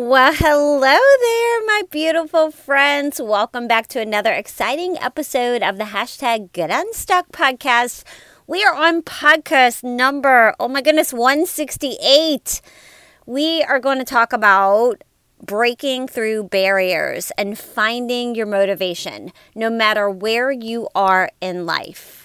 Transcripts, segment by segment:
Well, hello there, my beautiful friends. Welcome back to another exciting episode of the hashtag Get Unstuck podcast. We are on podcast number, oh my goodness, 168. We are going to talk about breaking through barriers and finding your motivation no matter where you are in life.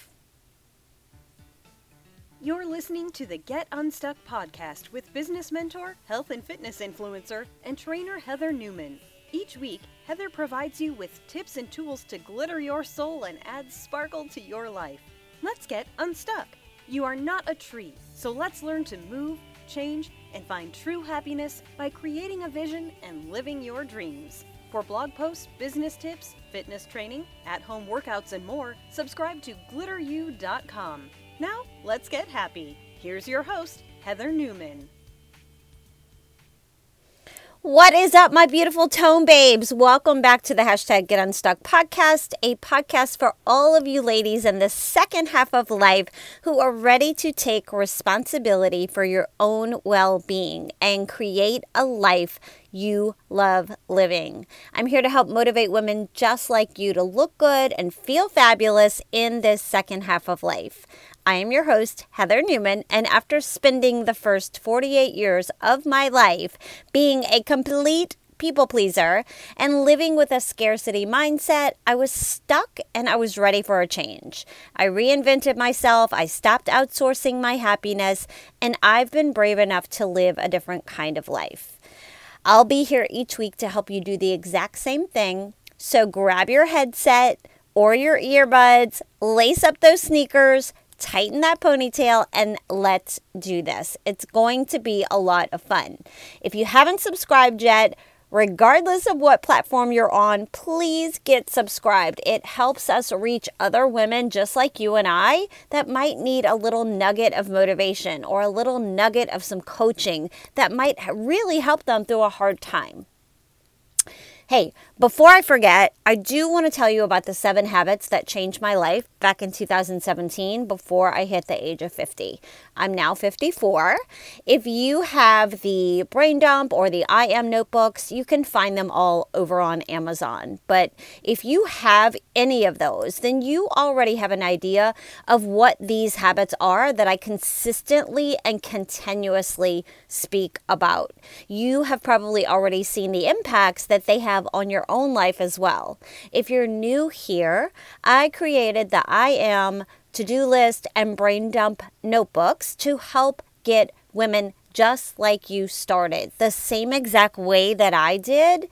You're listening to the Get Unstuck podcast with business mentor, health and fitness influencer, and trainer Heather Newman. Each week, Heather provides you with tips and tools to glitter your soul and add sparkle to your life. Let's get unstuck. You are not a tree, so let's learn to move, change, and find true happiness by creating a vision and living your dreams. For blog posts, business tips, fitness training, at home workouts, and more, subscribe to glitteru.com. Now, let's get happy. Here's your host, Heather Newman. What is up, my beautiful tone babes? Welcome back to the hashtag Get Unstuck podcast, a podcast for all of you ladies in the second half of life who are ready to take responsibility for your own well being and create a life you love living. I'm here to help motivate women just like you to look good and feel fabulous in this second half of life. I am your host, Heather Newman, and after spending the first 48 years of my life being a complete people pleaser and living with a scarcity mindset, I was stuck and I was ready for a change. I reinvented myself, I stopped outsourcing my happiness, and I've been brave enough to live a different kind of life. I'll be here each week to help you do the exact same thing. So grab your headset or your earbuds, lace up those sneakers, tighten that ponytail and let's do this. It's going to be a lot of fun. If you haven't subscribed yet, regardless of what platform you're on, please get subscribed. It helps us reach other women just like you and I that might need a little nugget of motivation or a little nugget of some coaching that might really help them through a hard time. Hey, before I forget, I do want to tell you about the seven habits that changed my life back in 2017 before I hit the age of 50. I'm now 54. If you have the brain dump or the I am notebooks, you can find them all over on Amazon. But if you have any of those, then you already have an idea of what these habits are that I consistently and continuously speak about. You have probably already seen the impacts that they have on your own life as well. If you're new here, I created the I Am to do list and brain dump notebooks to help get women just like you started, the same exact way that I did.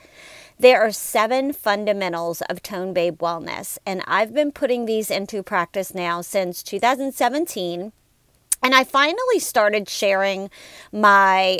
There are seven fundamentals of Tone Babe Wellness, and I've been putting these into practice now since 2017. And I finally started sharing my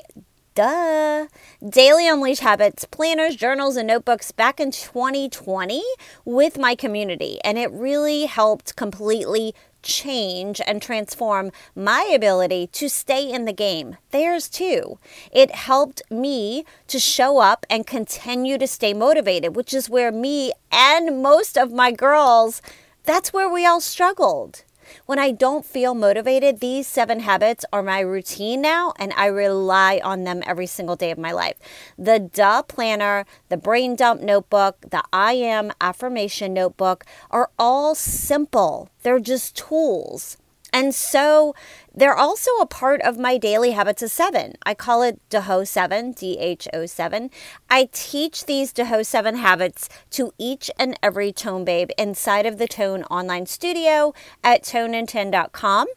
duh, daily unleash habits, planners, journals, and notebooks back in 2020 with my community. And it really helped completely change and transform my ability to stay in the game. Theirs too. It helped me to show up and continue to stay motivated, which is where me and most of my girls, that's where we all struggled. When I don't feel motivated, these seven habits are my routine now, and I rely on them every single day of my life. The Duh Planner, the Brain Dump Notebook, the I Am Affirmation Notebook are all simple, they're just tools. And so they're also a part of my daily habits of seven. I call it DHO 7, D H O 7. I teach these DHO 7 habits to each and every Tone Babe inside of the Tone online studio at toneN10.com.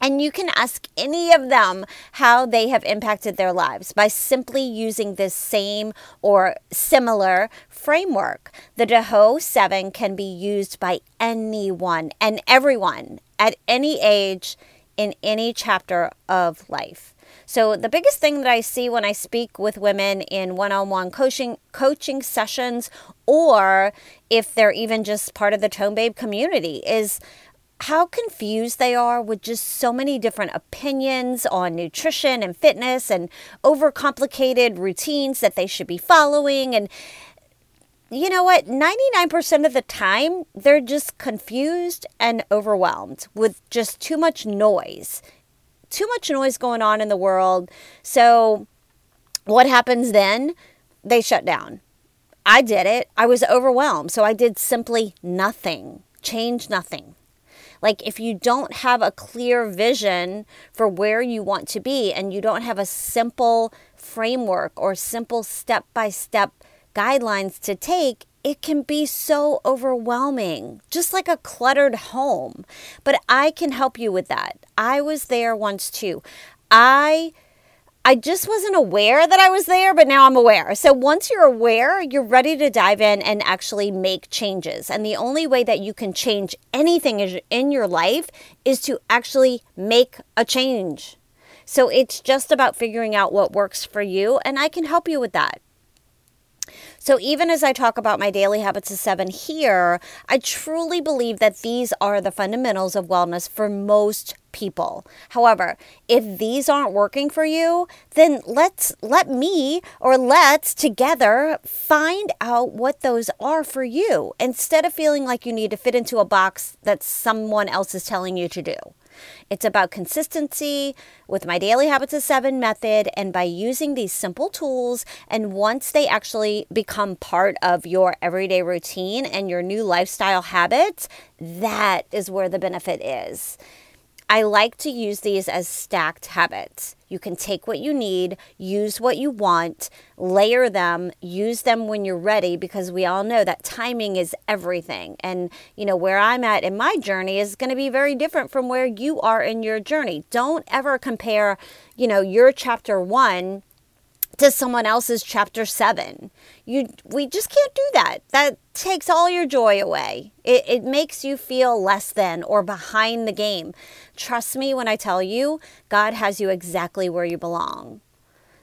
And you can ask any of them how they have impacted their lives by simply using this same or similar framework. The DHO 7 can be used by anyone and everyone at any age in any chapter of life. So the biggest thing that I see when I speak with women in one-on-one coaching coaching sessions or if they're even just part of the Tone Babe community is how confused they are with just so many different opinions on nutrition and fitness and overcomplicated routines that they should be following. And you know what? 99% of the time, they're just confused and overwhelmed with just too much noise. Too much noise going on in the world. So, what happens then? They shut down. I did it. I was overwhelmed. So I did simply nothing, change nothing. Like, if you don't have a clear vision for where you want to be and you don't have a simple framework or simple step by step guidelines to take, it can be so overwhelming, just like a cluttered home. But I can help you with that. I was there once too. I I just wasn't aware that I was there, but now I'm aware. So once you're aware, you're ready to dive in and actually make changes. And the only way that you can change anything in your life is to actually make a change. So it's just about figuring out what works for you, and I can help you with that. So, even as I talk about my daily habits of seven here, I truly believe that these are the fundamentals of wellness for most people. However, if these aren't working for you, then let's let me or let's together find out what those are for you instead of feeling like you need to fit into a box that someone else is telling you to do. It's about consistency with my daily habits of seven method and by using these simple tools. And once they actually become part of your everyday routine and your new lifestyle habits, that is where the benefit is. I like to use these as stacked habits. You can take what you need, use what you want, layer them, use them when you're ready because we all know that timing is everything. And, you know, where I'm at in my journey is going to be very different from where you are in your journey. Don't ever compare, you know, your chapter one to someone else's chapter 7 you we just can't do that. That takes all your joy away. It, it makes you feel less than or behind the game. Trust me when i tell you god has you exactly where you belong.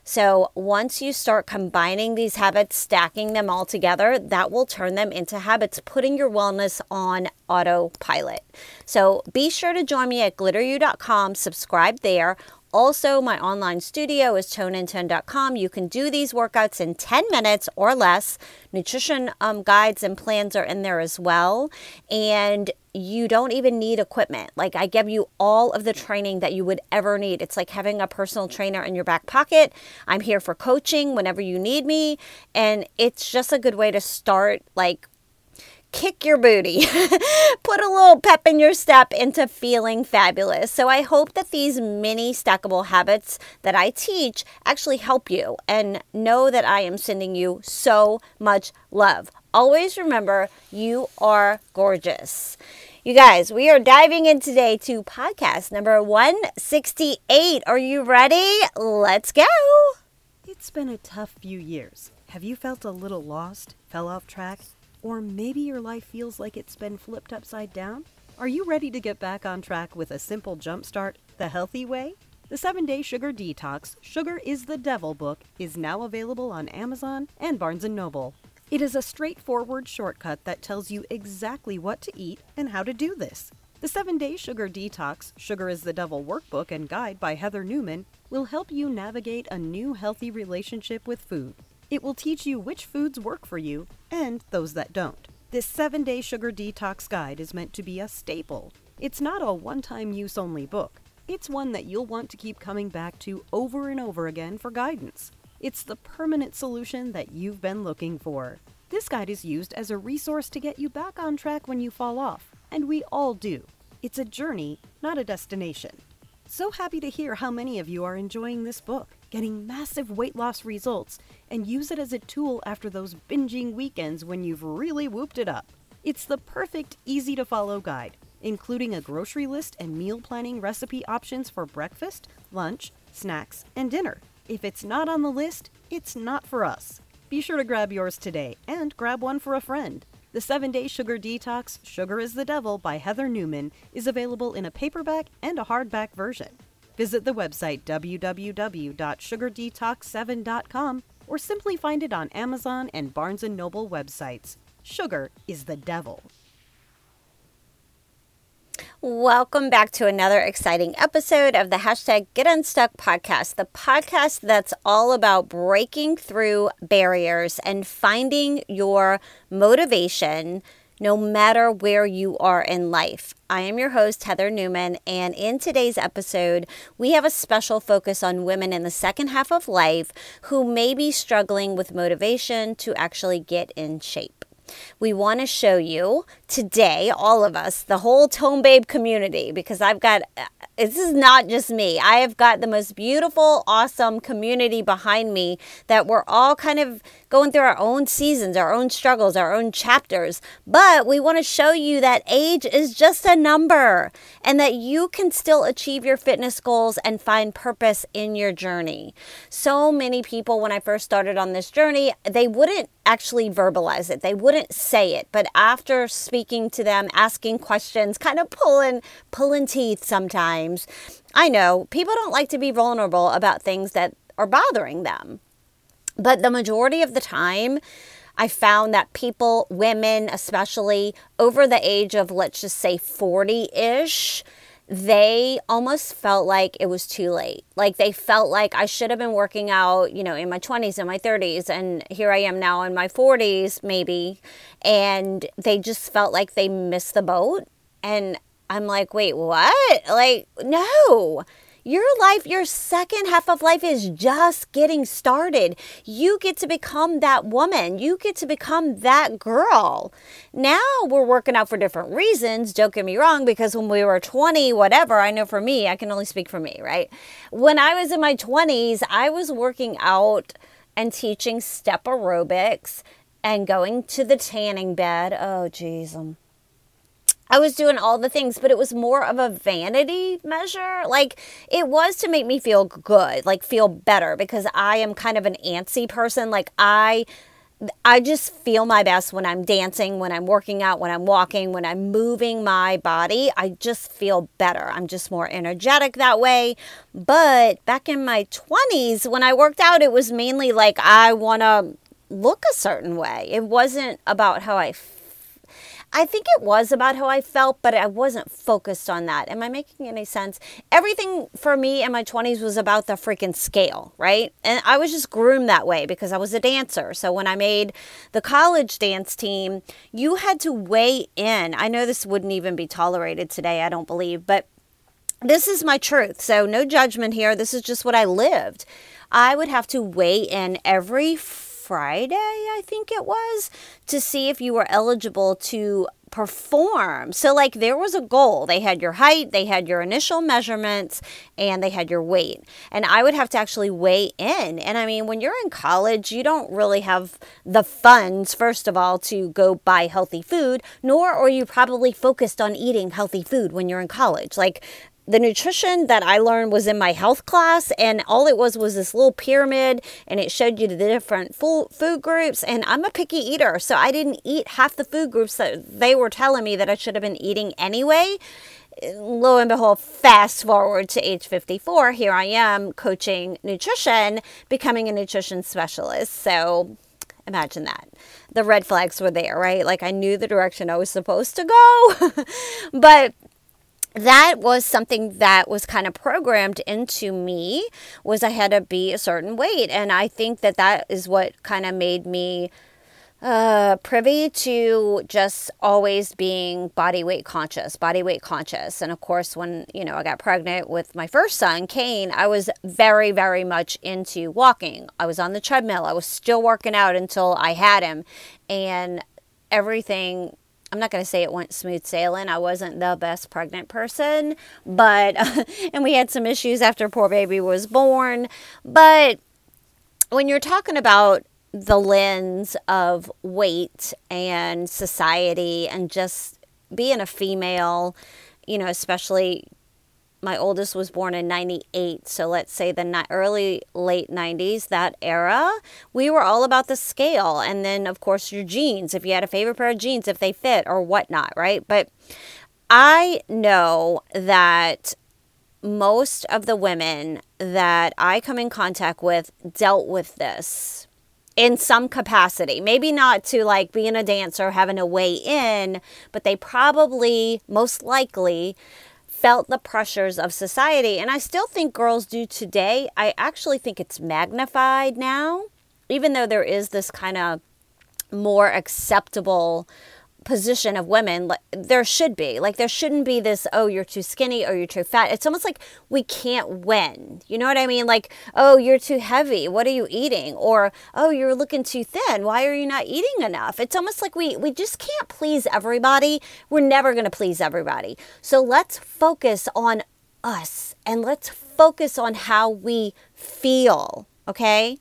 So once you start combining these habits stacking them all together that will turn them into habits putting your wellness on autopilot. So be sure to join me at glitteru.com subscribe there also, my online studio is toneN10.com. You can do these workouts in 10 minutes or less. Nutrition um, guides and plans are in there as well. And you don't even need equipment. Like, I give you all of the training that you would ever need. It's like having a personal trainer in your back pocket. I'm here for coaching whenever you need me. And it's just a good way to start, like, kick your booty, put a little pep in your step into feeling fabulous. So I hope that these mini stackable habits that I teach actually help you and know that I am sending you so much love. Always remember, you are gorgeous. You guys, we are diving in today to podcast number 168. Are you ready? Let's go. It's been a tough few years. Have you felt a little lost, fell off track? Or maybe your life feels like it's been flipped upside down? Are you ready to get back on track with a simple jumpstart, the healthy way? The 7 Day Sugar Detox, Sugar is the Devil book is now available on Amazon and Barnes & Noble. It is a straightforward shortcut that tells you exactly what to eat and how to do this. The 7 Day Sugar Detox, Sugar is the Devil workbook and guide by Heather Newman will help you navigate a new healthy relationship with food. It will teach you which foods work for you and those that don't. This 7 day sugar detox guide is meant to be a staple. It's not a one time use only book, it's one that you'll want to keep coming back to over and over again for guidance. It's the permanent solution that you've been looking for. This guide is used as a resource to get you back on track when you fall off, and we all do. It's a journey, not a destination. So happy to hear how many of you are enjoying this book getting massive weight loss results, and use it as a tool after those binging weekends when you've really whooped it up. It's the perfect, easy to follow guide, including a grocery list and meal planning recipe options for breakfast, lunch, snacks, and dinner. If it's not on the list, it's not for us. Be sure to grab yours today and grab one for a friend. The 7 Day Sugar Detox, Sugar is the Devil by Heather Newman is available in a paperback and a hardback version. Visit the website www.sugardetox7.com or simply find it on Amazon and Barnes & Noble websites. Sugar is the devil. Welcome back to another exciting episode of the hashtag Get Unstuck podcast, the podcast that's all about breaking through barriers and finding your motivation no matter where you are in life. I am your host, Heather Newman, and in today's episode, we have a special focus on women in the second half of life who may be struggling with motivation to actually get in shape. We want to show you today, all of us, the whole Tone Babe community, because I've got uh, this is not just me. I have got the most beautiful, awesome community behind me that we're all kind of going through our own seasons, our own struggles, our own chapters. But we want to show you that age is just a number and that you can still achieve your fitness goals and find purpose in your journey. So many people, when I first started on this journey, they wouldn't actually verbalize it, they wouldn't say it. But after speaking to them, asking questions, kind of pulling, pulling teeth sometimes. I know people don't like to be vulnerable about things that are bothering them. But the majority of the time, I found that people, women especially, over the age of let's just say 40 ish, they almost felt like it was too late. Like they felt like I should have been working out, you know, in my 20s and my 30s. And here I am now in my 40s, maybe. And they just felt like they missed the boat. And I'm like, wait, what? Like, no. Your life, your second half of life is just getting started. You get to become that woman. You get to become that girl. Now we're working out for different reasons. Don't get me wrong, because when we were 20, whatever, I know for me, I can only speak for me, right? When I was in my 20s, I was working out and teaching step aerobics and going to the tanning bed. Oh, geez. Um, I was doing all the things, but it was more of a vanity measure. Like it was to make me feel good, like feel better because I am kind of an antsy person. Like I I just feel my best when I'm dancing, when I'm working out, when I'm walking, when I'm moving my body. I just feel better. I'm just more energetic that way. But back in my 20s, when I worked out, it was mainly like I want to look a certain way. It wasn't about how I I think it was about how I felt, but I wasn't focused on that. Am I making any sense? Everything for me in my 20s was about the freaking scale, right? And I was just groomed that way because I was a dancer. So when I made the college dance team, you had to weigh in. I know this wouldn't even be tolerated today, I don't believe, but this is my truth. So no judgment here. This is just what I lived. I would have to weigh in every Friday, I think it was, to see if you were eligible to perform. So, like, there was a goal. They had your height, they had your initial measurements, and they had your weight. And I would have to actually weigh in. And I mean, when you're in college, you don't really have the funds, first of all, to go buy healthy food, nor are you probably focused on eating healthy food when you're in college. Like, the nutrition that I learned was in my health class, and all it was was this little pyramid, and it showed you the different food groups. And I'm a picky eater, so I didn't eat half the food groups that they were telling me that I should have been eating anyway. Lo and behold, fast forward to age 54, here I am coaching nutrition, becoming a nutrition specialist. So imagine that. The red flags were there, right? Like I knew the direction I was supposed to go, but that was something that was kind of programmed into me was i had to be a certain weight and i think that that is what kind of made me uh, privy to just always being body weight conscious, body weight conscious. And of course, when, you know, I got pregnant with my first son, Kane, I was very, very much into walking. I was on the treadmill. I was still working out until I had him. And everything I'm not going to say it went smooth sailing. I wasn't the best pregnant person, but, and we had some issues after poor baby was born. But when you're talking about the lens of weight and society and just being a female, you know, especially my oldest was born in 98 so let's say the early late 90s that era we were all about the scale and then of course your jeans if you had a favorite pair of jeans if they fit or whatnot right but i know that most of the women that i come in contact with dealt with this in some capacity. Maybe not to like being a dancer, having a weigh in, but they probably, most likely, felt the pressures of society. And I still think girls do today. I actually think it's magnified now, even though there is this kind of more acceptable position of women like, there should be. Like there shouldn't be this oh you're too skinny or you're too fat. It's almost like we can't win. You know what i mean? Like oh you're too heavy what are you eating? Or oh you're looking too thin why are you not eating enough? It's almost like we we just can't please everybody. We're never going to please everybody. So let's focus on us and let's focus on how we feel okay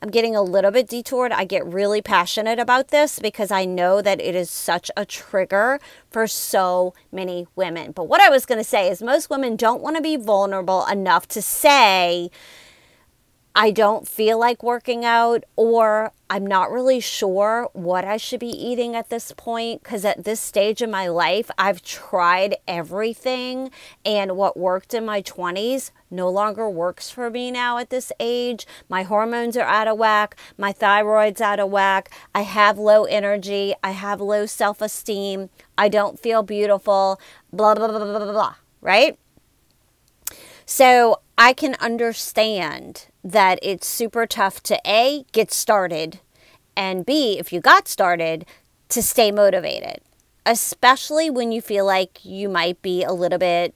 I'm getting a little bit detoured. I get really passionate about this because I know that it is such a trigger for so many women. But what I was going to say is most women don't want to be vulnerable enough to say, I don't feel like working out, or I'm not really sure what I should be eating at this point. Because at this stage in my life, I've tried everything, and what worked in my 20s no longer works for me now at this age. My hormones are out of whack, my thyroid's out of whack, I have low energy, I have low self esteem, I don't feel beautiful, blah, blah, blah, blah, blah, blah, right? So I can understand that it's super tough to A, get started, and B, if you got started, to stay motivated, especially when you feel like you might be a little bit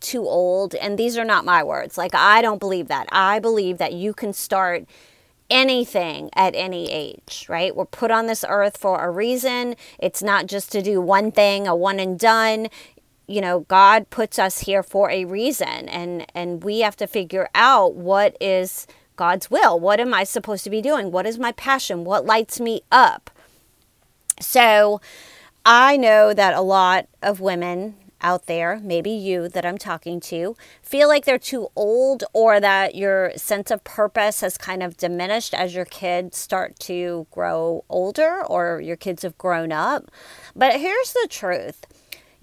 too old. And these are not my words. Like, I don't believe that. I believe that you can start anything at any age, right? We're put on this earth for a reason. It's not just to do one thing, a one and done you know god puts us here for a reason and and we have to figure out what is god's will. What am i supposed to be doing? What is my passion? What lights me up? So i know that a lot of women out there, maybe you that I'm talking to, feel like they're too old or that your sense of purpose has kind of diminished as your kids start to grow older or your kids have grown up. But here's the truth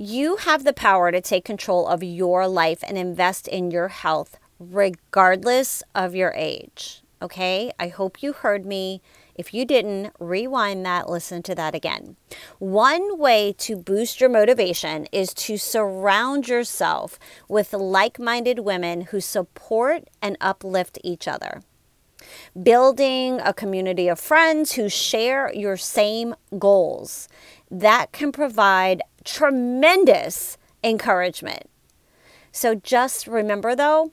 you have the power to take control of your life and invest in your health regardless of your age. Okay, I hope you heard me. If you didn't, rewind that, listen to that again. One way to boost your motivation is to surround yourself with like minded women who support and uplift each other. Building a community of friends who share your same goals that can provide tremendous encouragement. So just remember though,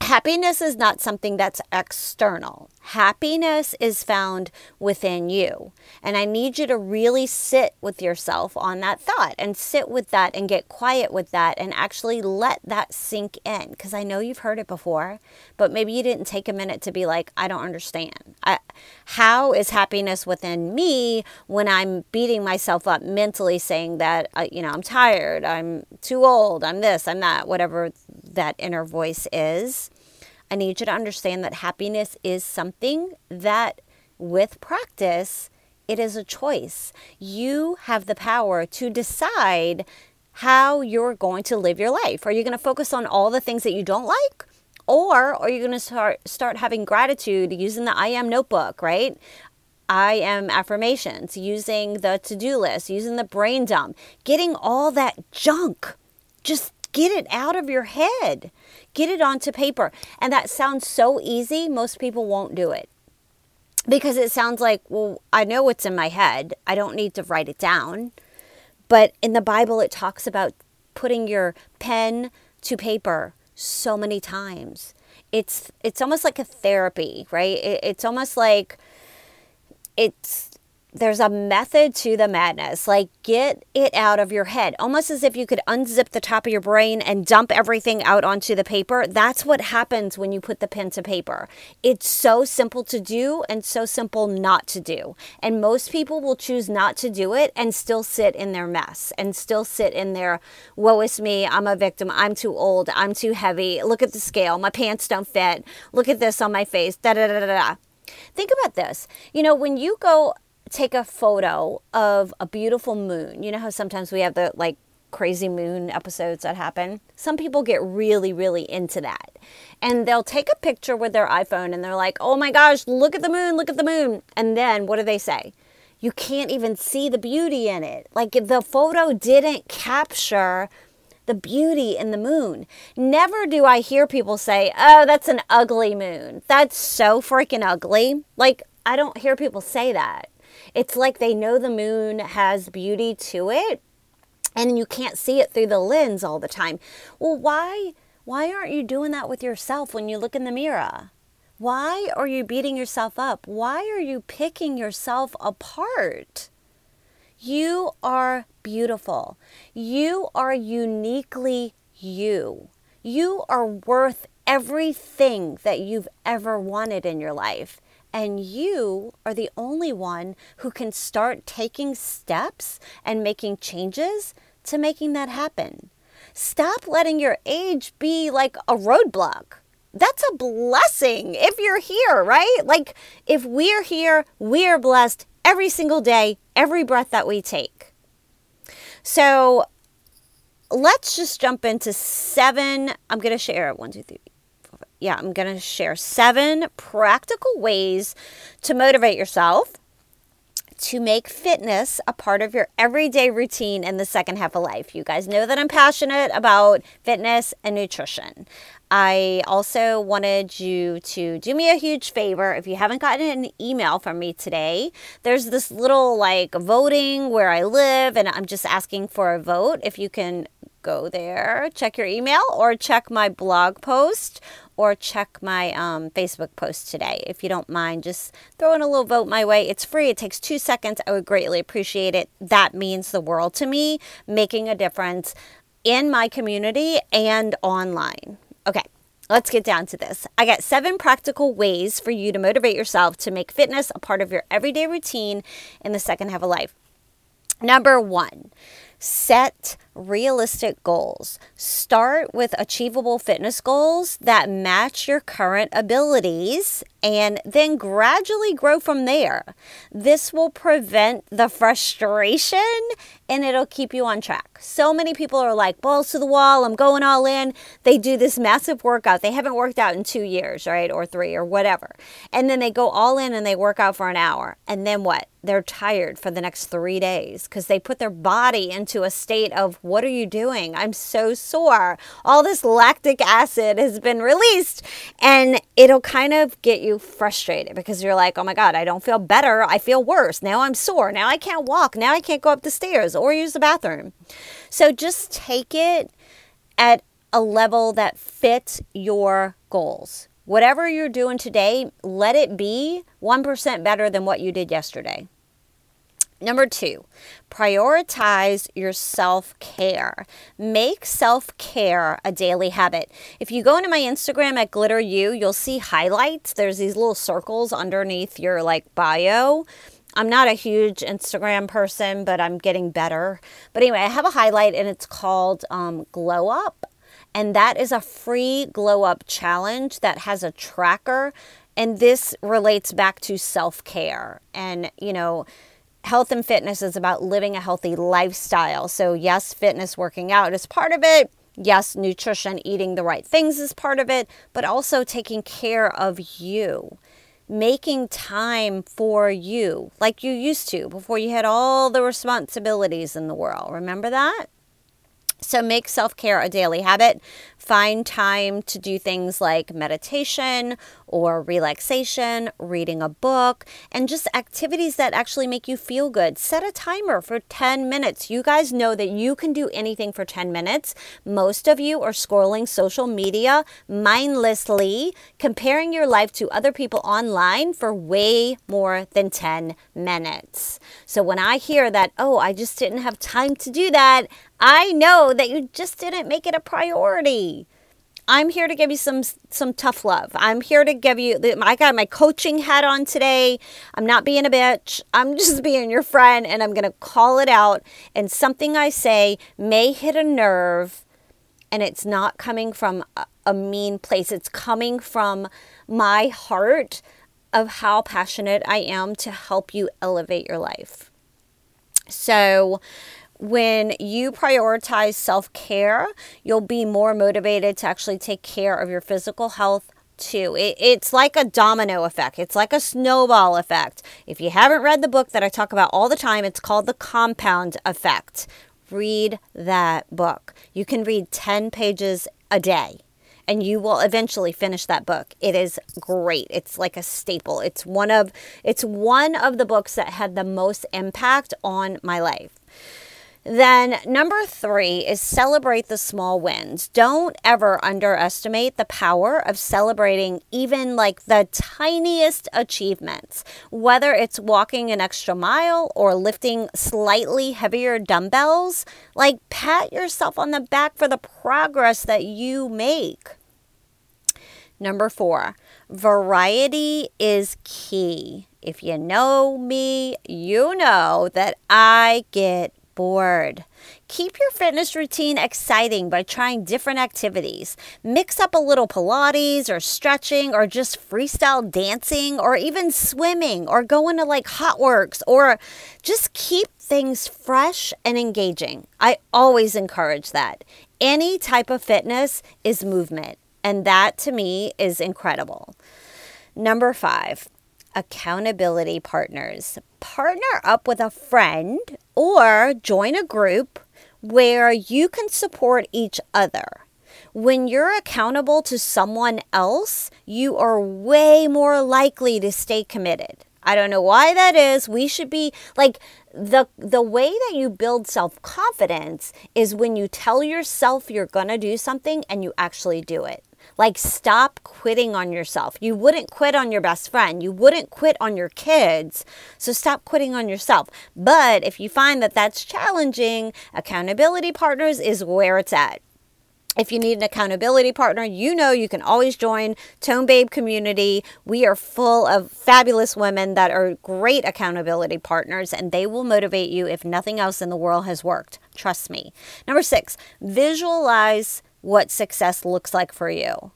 happiness is not something that's external. Happiness is found within you. And I need you to really sit with yourself on that thought and sit with that and get quiet with that and actually let that sink in. Because I know you've heard it before, but maybe you didn't take a minute to be like, I don't understand. I, how is happiness within me when I'm beating myself up mentally saying that, uh, you know, I'm tired, I'm too old, I'm this, I'm that, whatever that inner voice is? I need you to understand that happiness is something that, with practice, it is a choice. You have the power to decide how you're going to live your life. Are you going to focus on all the things that you don't like? Or are you going to start start having gratitude using the I am notebook, right? I am affirmations, using the to-do list, using the brain dump, getting all that junk. Just get it out of your head. Get it onto paper. And that sounds so easy, most people won't do it. Because it sounds like, well, I know what's in my head. I don't need to write it down. But in the Bible, it talks about putting your pen to paper so many times. It's it's almost like a therapy, right? It, it's almost like it's there's a method to the madness. Like, get it out of your head, almost as if you could unzip the top of your brain and dump everything out onto the paper. That's what happens when you put the pen to paper. It's so simple to do and so simple not to do. And most people will choose not to do it and still sit in their mess and still sit in their woe is me, I'm a victim, I'm too old, I'm too heavy, look at the scale, my pants don't fit, look at this on my face, da da da da da. Think about this. You know, when you go take a photo of a beautiful moon. You know how sometimes we have the like crazy moon episodes that happen? Some people get really, really into that. And they'll take a picture with their iPhone and they're like, oh my gosh, look at the moon, look at the moon. And then what do they say? You can't even see the beauty in it. Like the photo didn't capture the beauty in the moon. Never do I hear people say, oh, that's an ugly moon. That's so freaking ugly. Like, I don't hear people say that It's like they know the moon has beauty to it and you can't see it through the lens all the time. Well, why why aren't you doing that with yourself when you look in the mirror? Why are you beating yourself up? Why are you picking yourself apart? You are beautiful. You are uniquely you. You are worth everything that you've ever wanted in your life. And you are the only one who can start taking steps and making changes to making that happen. Stop letting your age be like a roadblock. That's a blessing if you're here, right? Like, if we're here, we are blessed every single day, every breath that we take. So, let's just jump into seven. I'm going to share one, two, three, yeah, I'm going to share seven practical ways to motivate yourself to make fitness a part of your everyday routine in the second half of life. You guys know that I'm passionate about fitness and nutrition. I also wanted you to do me a huge favor. If you haven't gotten an email from me today, there's this little like voting where I live, and I'm just asking for a vote. If you can go there, check your email, or check my blog post, or check my um, Facebook post today. If you don't mind, just throwing a little vote my way. It's free, it takes two seconds. I would greatly appreciate it. That means the world to me, making a difference in my community and online. Okay. Let's get down to this. I got seven practical ways for you to motivate yourself to make fitness a part of your everyday routine in the second half of life. Number one, set realistic goals. Start with achievable fitness goals that match your current abilities and then gradually grow from there. This will prevent the frustration and it'll keep you on track. So many people are like, balls to the wall, I'm going all in. They do this massive workout. They haven't worked out in two years, right? Or three or whatever. And then they go all in and they work out for an hour. And then what? They're tired for the next three days because they put their body into a state of what are you doing? I'm so sore. All this lactic acid has been released and it'll kind of get you frustrated because you're like, oh my God, I don't feel better. I feel worse. Now I'm sore. Now I can't walk. Now I can't go up the stairs or use the bathroom. So just take it at a level that fits your goals. Whatever you're doing today, let it be 1% better than what you did yesterday. Number two, prioritize your self care. Make self care a daily habit. If you go into my Instagram at GlitterU, you'll see highlights. There's these little circles underneath your like bio. I'm not a huge Instagram person, but I'm getting better. But anyway, I have a highlight and it's called um, Glow Up. And that is a free glow up challenge that has a tracker. And this relates back to self care. And, you know, health and fitness is about living a healthy lifestyle. So, yes, fitness, working out is part of it. Yes, nutrition, eating the right things is part of it, but also taking care of you, making time for you like you used to before you had all the responsibilities in the world. Remember that? So make self care a daily habit. Find time to do things like meditation or relaxation, reading a book, and just activities that actually make you feel good. Set a timer for 10 minutes. You guys know that you can do anything for 10 minutes. Most of you are scrolling social media mindlessly, comparing your life to other people online for way more than 10 minutes. So when I hear that, oh, I just didn't have time to do that, I know that you just didn't make it a priority. I'm here to give you some some tough love. I'm here to give you I got my coaching hat on today. I'm not being a bitch. I'm just being your friend and I'm going to call it out and something I say may hit a nerve and it's not coming from a, a mean place. It's coming from my heart of how passionate I am to help you elevate your life. So, when you prioritize self care, you'll be more motivated to actually take care of your physical health too. It, it's like a domino effect, it's like a snowball effect. If you haven't read the book that I talk about all the time, it's called The Compound Effect. Read that book. You can read 10 pages a day and you will eventually finish that book. It is great. It's like a staple. It's one of it's one of the books that had the most impact on my life. Then, number three is celebrate the small wins. Don't ever underestimate the power of celebrating even like the tiniest achievements, whether it's walking an extra mile or lifting slightly heavier dumbbells. Like, pat yourself on the back for the progress that you make. Number four, variety is key. If you know me, you know that I get bored. Keep your fitness routine exciting by trying different activities. Mix up a little Pilates or stretching or just freestyle dancing or even swimming or going to like hot works or just keep things fresh and engaging. I always encourage that. Any type of fitness is movement, and that to me is incredible. Number five, accountability partners. Partner up with a friend or join a group where you can support each other. When you're accountable to someone else, you are way more likely to stay committed. I don't know why that is. We should be like the the way that you build self-confidence is when you tell yourself you're going to do something and you actually do it. Like, stop quitting on yourself. You wouldn't quit on your best friend. You wouldn't quit on your kids. So stop quitting on yourself. But if you find that that's challenging, accountability partners is where it's at. If you need an accountability partner, you know you can always join Tone Babe Community. We are full of fabulous women that are great accountability partners, and they will motivate you if nothing else in the world has worked. Trust me. Number six, visualize what success looks like for you.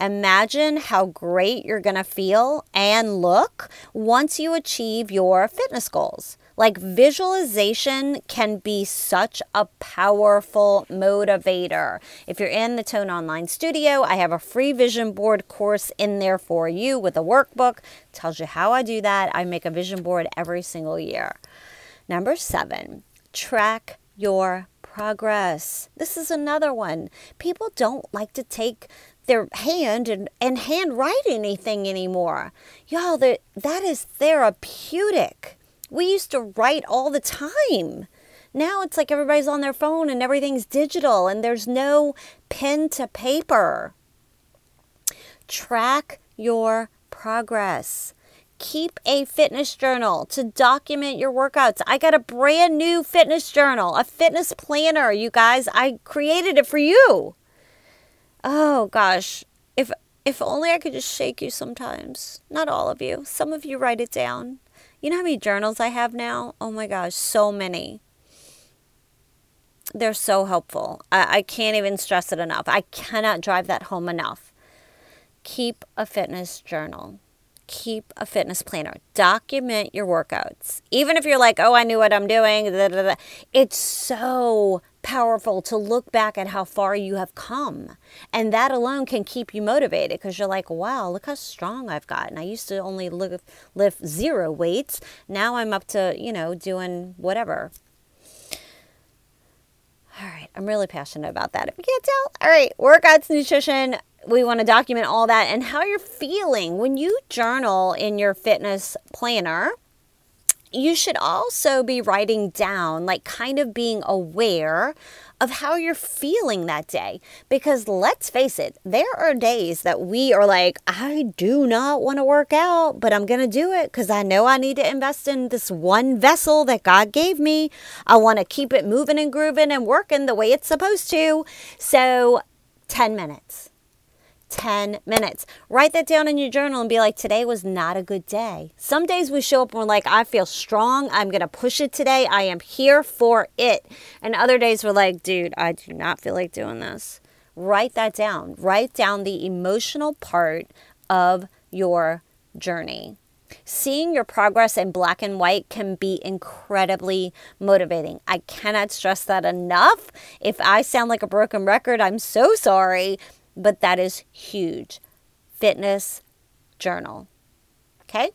Imagine how great you're going to feel and look once you achieve your fitness goals. Like visualization can be such a powerful motivator. If you're in the Tone Online Studio, I have a free vision board course in there for you with a workbook. Tells you how I do that. I make a vision board every single year. Number 7, track your progress. This is another one. People don't like to take their hand and, and hand write anything anymore. Y'all, that, that is therapeutic. We used to write all the time. Now it's like everybody's on their phone and everything's digital and there's no pen to paper. Track your progress keep a fitness journal to document your workouts. I got a brand new fitness journal, a fitness planner, you guys. I created it for you. Oh gosh, if if only I could just shake you sometimes. Not all of you. Some of you write it down. You know how many journals I have now? Oh my gosh, so many. They're so helpful. I, I can't even stress it enough. I cannot drive that home enough. Keep a fitness journal keep a fitness planner. Document your workouts. Even if you're like, oh, I knew what I'm doing, blah, blah, blah. it's so powerful to look back at how far you have come. And that alone can keep you motivated because you're like, wow, look how strong I've gotten. I used to only lift, lift zero weights. Now I'm up to, you know, doing whatever. All right, I'm really passionate about that. If you can't tell, all right, workouts, nutrition, we want to document all that and how you're feeling. When you journal in your fitness planner, you should also be writing down, like kind of being aware of how you're feeling that day. Because let's face it, there are days that we are like, I do not want to work out, but I'm going to do it because I know I need to invest in this one vessel that God gave me. I want to keep it moving and grooving and working the way it's supposed to. So, 10 minutes 10 minutes. Write that down in your journal and be like, today was not a good day. Some days we show up and we're like, I feel strong. I'm going to push it today. I am here for it. And other days we're like, dude, I do not feel like doing this. Write that down. Write down the emotional part of your journey. Seeing your progress in black and white can be incredibly motivating. I cannot stress that enough. If I sound like a broken record, I'm so sorry but that is huge. Fitness journal. Okay?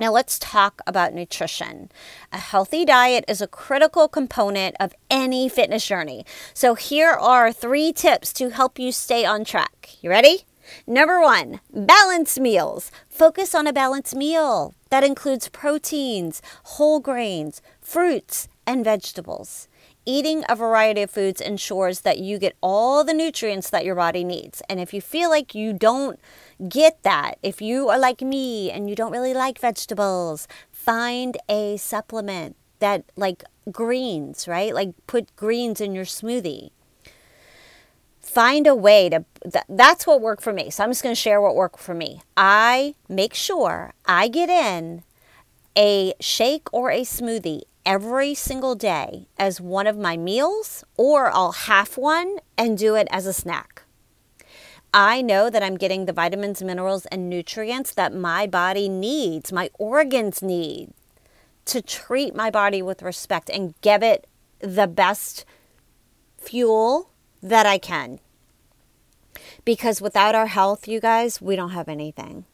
Now, let's talk about nutrition. A healthy diet is a critical component of any fitness journey. So, here are three tips to help you stay on track. You ready? Number one, balanced meals. Focus on a balanced meal that includes proteins, whole grains, fruits, and vegetables. Eating a variety of foods ensures that you get all the nutrients that your body needs. And if you feel like you don't get that, if you are like me and you don't really like vegetables, find a supplement that, like greens, right? Like put greens in your smoothie. Find a way to, that's what worked for me. So I'm just going to share what worked for me. I make sure I get in a shake or a smoothie every single day as one of my meals, or I'll half one and do it as a snack. I know that I'm getting the vitamins, minerals, and nutrients that my body needs, my organs need to treat my body with respect and give it the best fuel that I can. Because without our health, you guys, we don't have anything.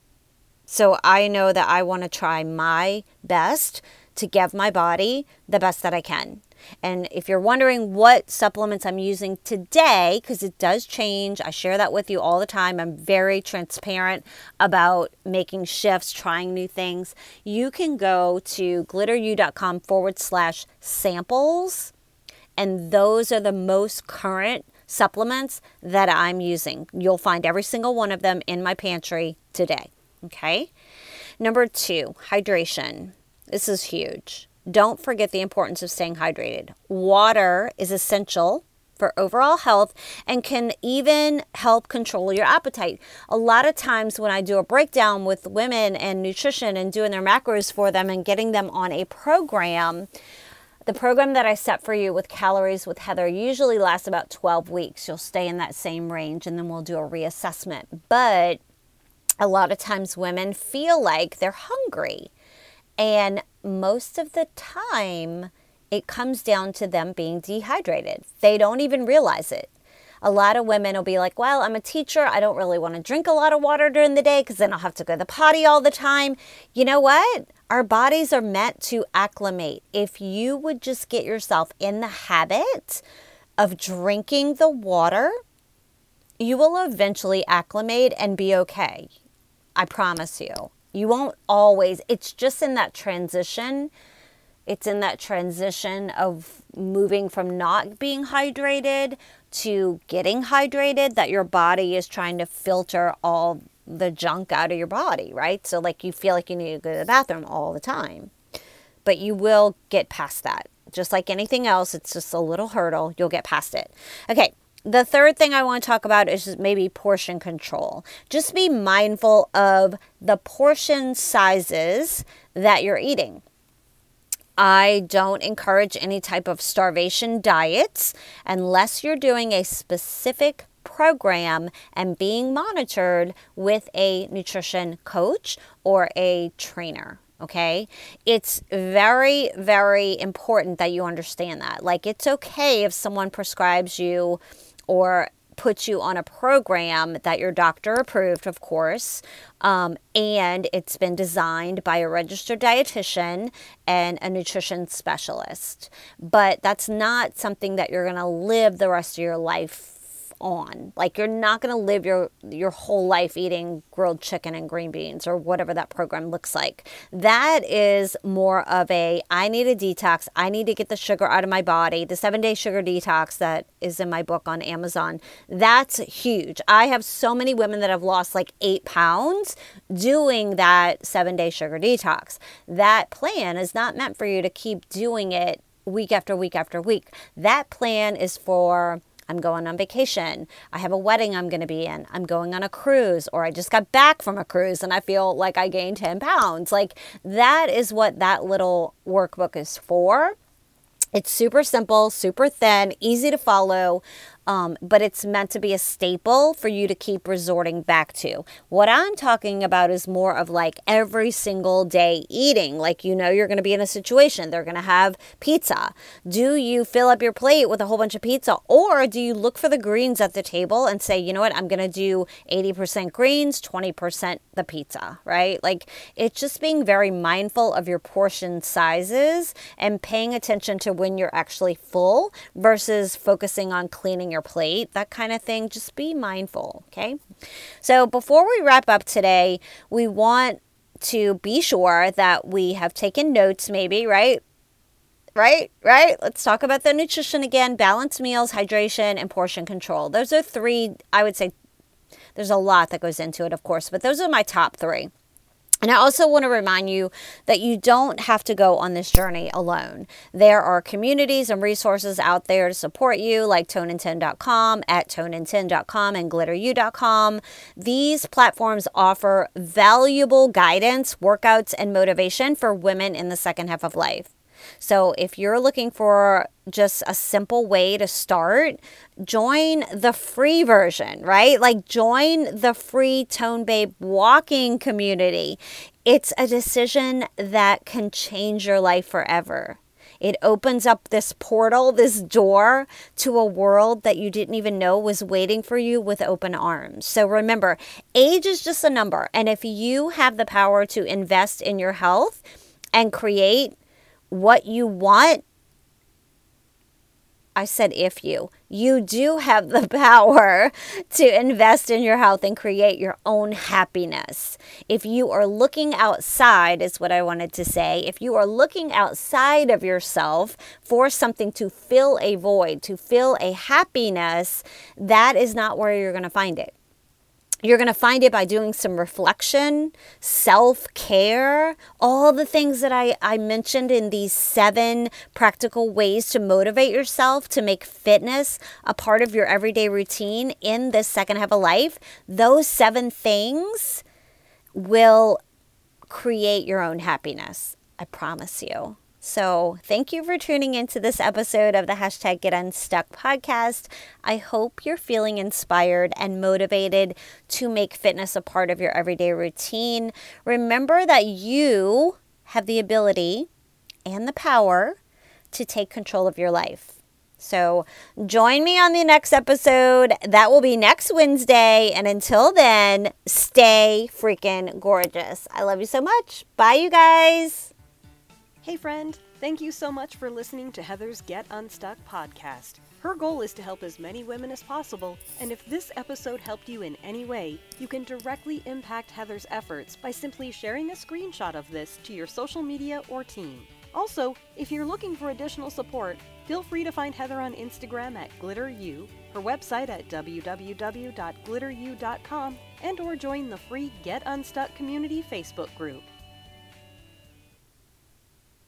So I know that I want to try my best to give my body the best that I can. And if you're wondering what supplements I'm using today, because it does change, I share that with you all the time. I'm very transparent about making shifts, trying new things. You can go to glitteru.com forward slash samples, and those are the most current supplements that I'm using. You'll find every single one of them in my pantry today. Okay. Number two, hydration. This is huge. Don't forget the importance of staying hydrated. Water is essential for overall health and can even help control your appetite. A lot of times, when I do a breakdown with women and nutrition and doing their macros for them and getting them on a program, the program that I set for you with Calories with Heather usually lasts about 12 weeks. You'll stay in that same range and then we'll do a reassessment. But a lot of times, women feel like they're hungry and most of the time, it comes down to them being dehydrated. They don't even realize it. A lot of women will be like, Well, I'm a teacher. I don't really want to drink a lot of water during the day because then I'll have to go to the potty all the time. You know what? Our bodies are meant to acclimate. If you would just get yourself in the habit of drinking the water, you will eventually acclimate and be okay. I promise you. You won't always, it's just in that transition. It's in that transition of moving from not being hydrated to getting hydrated that your body is trying to filter all the junk out of your body, right? So, like, you feel like you need to go to the bathroom all the time. But you will get past that. Just like anything else, it's just a little hurdle. You'll get past it. Okay, the third thing I want to talk about is maybe portion control. Just be mindful of the portion sizes that you're eating. I don't encourage any type of starvation diets unless you're doing a specific program and being monitored with a nutrition coach or a trainer. Okay. It's very, very important that you understand that. Like, it's okay if someone prescribes you or put you on a program that your doctor approved, of course, um, and it's been designed by a registered dietitian and a nutrition specialist. But that's not something that you're going to live the rest of your life on. Like you're not going to live your your whole life eating grilled chicken and green beans or whatever that program looks like. That is more of a I need a detox. I need to get the sugar out of my body. The 7-day sugar detox that is in my book on Amazon. That's huge. I have so many women that have lost like 8 pounds doing that 7-day sugar detox. That plan is not meant for you to keep doing it week after week after week. That plan is for I'm going on vacation. I have a wedding I'm going to be in. I'm going on a cruise, or I just got back from a cruise and I feel like I gained 10 pounds. Like that is what that little workbook is for. It's super simple, super thin, easy to follow. Um, but it's meant to be a staple for you to keep resorting back to. What I'm talking about is more of like every single day eating. Like, you know, you're going to be in a situation, they're going to have pizza. Do you fill up your plate with a whole bunch of pizza, or do you look for the greens at the table and say, you know what, I'm going to do 80% greens, 20% the pizza, right? Like, it's just being very mindful of your portion sizes and paying attention to when you're actually full versus focusing on cleaning your plate, that kind of thing. Just be mindful, okay? So before we wrap up today, we want to be sure that we have taken notes, maybe, right? Right, right. Let's talk about the nutrition again balanced meals, hydration, and portion control. Those are three, I would say, there's a lot that goes into it, of course, but those are my top three. And I also want to remind you that you don't have to go on this journey alone. There are communities and resources out there to support you, like toneN10.com, at toneN10.com, and glitteru.com. These platforms offer valuable guidance, workouts, and motivation for women in the second half of life. So if you're looking for just a simple way to start, join the free version, right? Like join the free Tone Babe walking community. It's a decision that can change your life forever. It opens up this portal, this door to a world that you didn't even know was waiting for you with open arms. So remember, age is just a number. And if you have the power to invest in your health and create what you want, I said if you, you do have the power to invest in your health and create your own happiness. If you are looking outside, is what I wanted to say. If you are looking outside of yourself for something to fill a void, to fill a happiness, that is not where you're going to find it. You're going to find it by doing some reflection, self care, all the things that I, I mentioned in these seven practical ways to motivate yourself to make fitness a part of your everyday routine in this second half of life. Those seven things will create your own happiness. I promise you. So, thank you for tuning into this episode of the hashtag Get Unstuck podcast. I hope you're feeling inspired and motivated to make fitness a part of your everyday routine. Remember that you have the ability and the power to take control of your life. So, join me on the next episode. That will be next Wednesday. And until then, stay freaking gorgeous. I love you so much. Bye, you guys. Hey, friend, thank you so much for listening to Heather's Get Unstuck podcast. Her goal is to help as many women as possible, and if this episode helped you in any way, you can directly impact Heather's efforts by simply sharing a screenshot of this to your social media or team. Also, if you're looking for additional support, feel free to find Heather on Instagram at GlitterU, her website at www.glitteru.com, and or join the free Get Unstuck community Facebook group.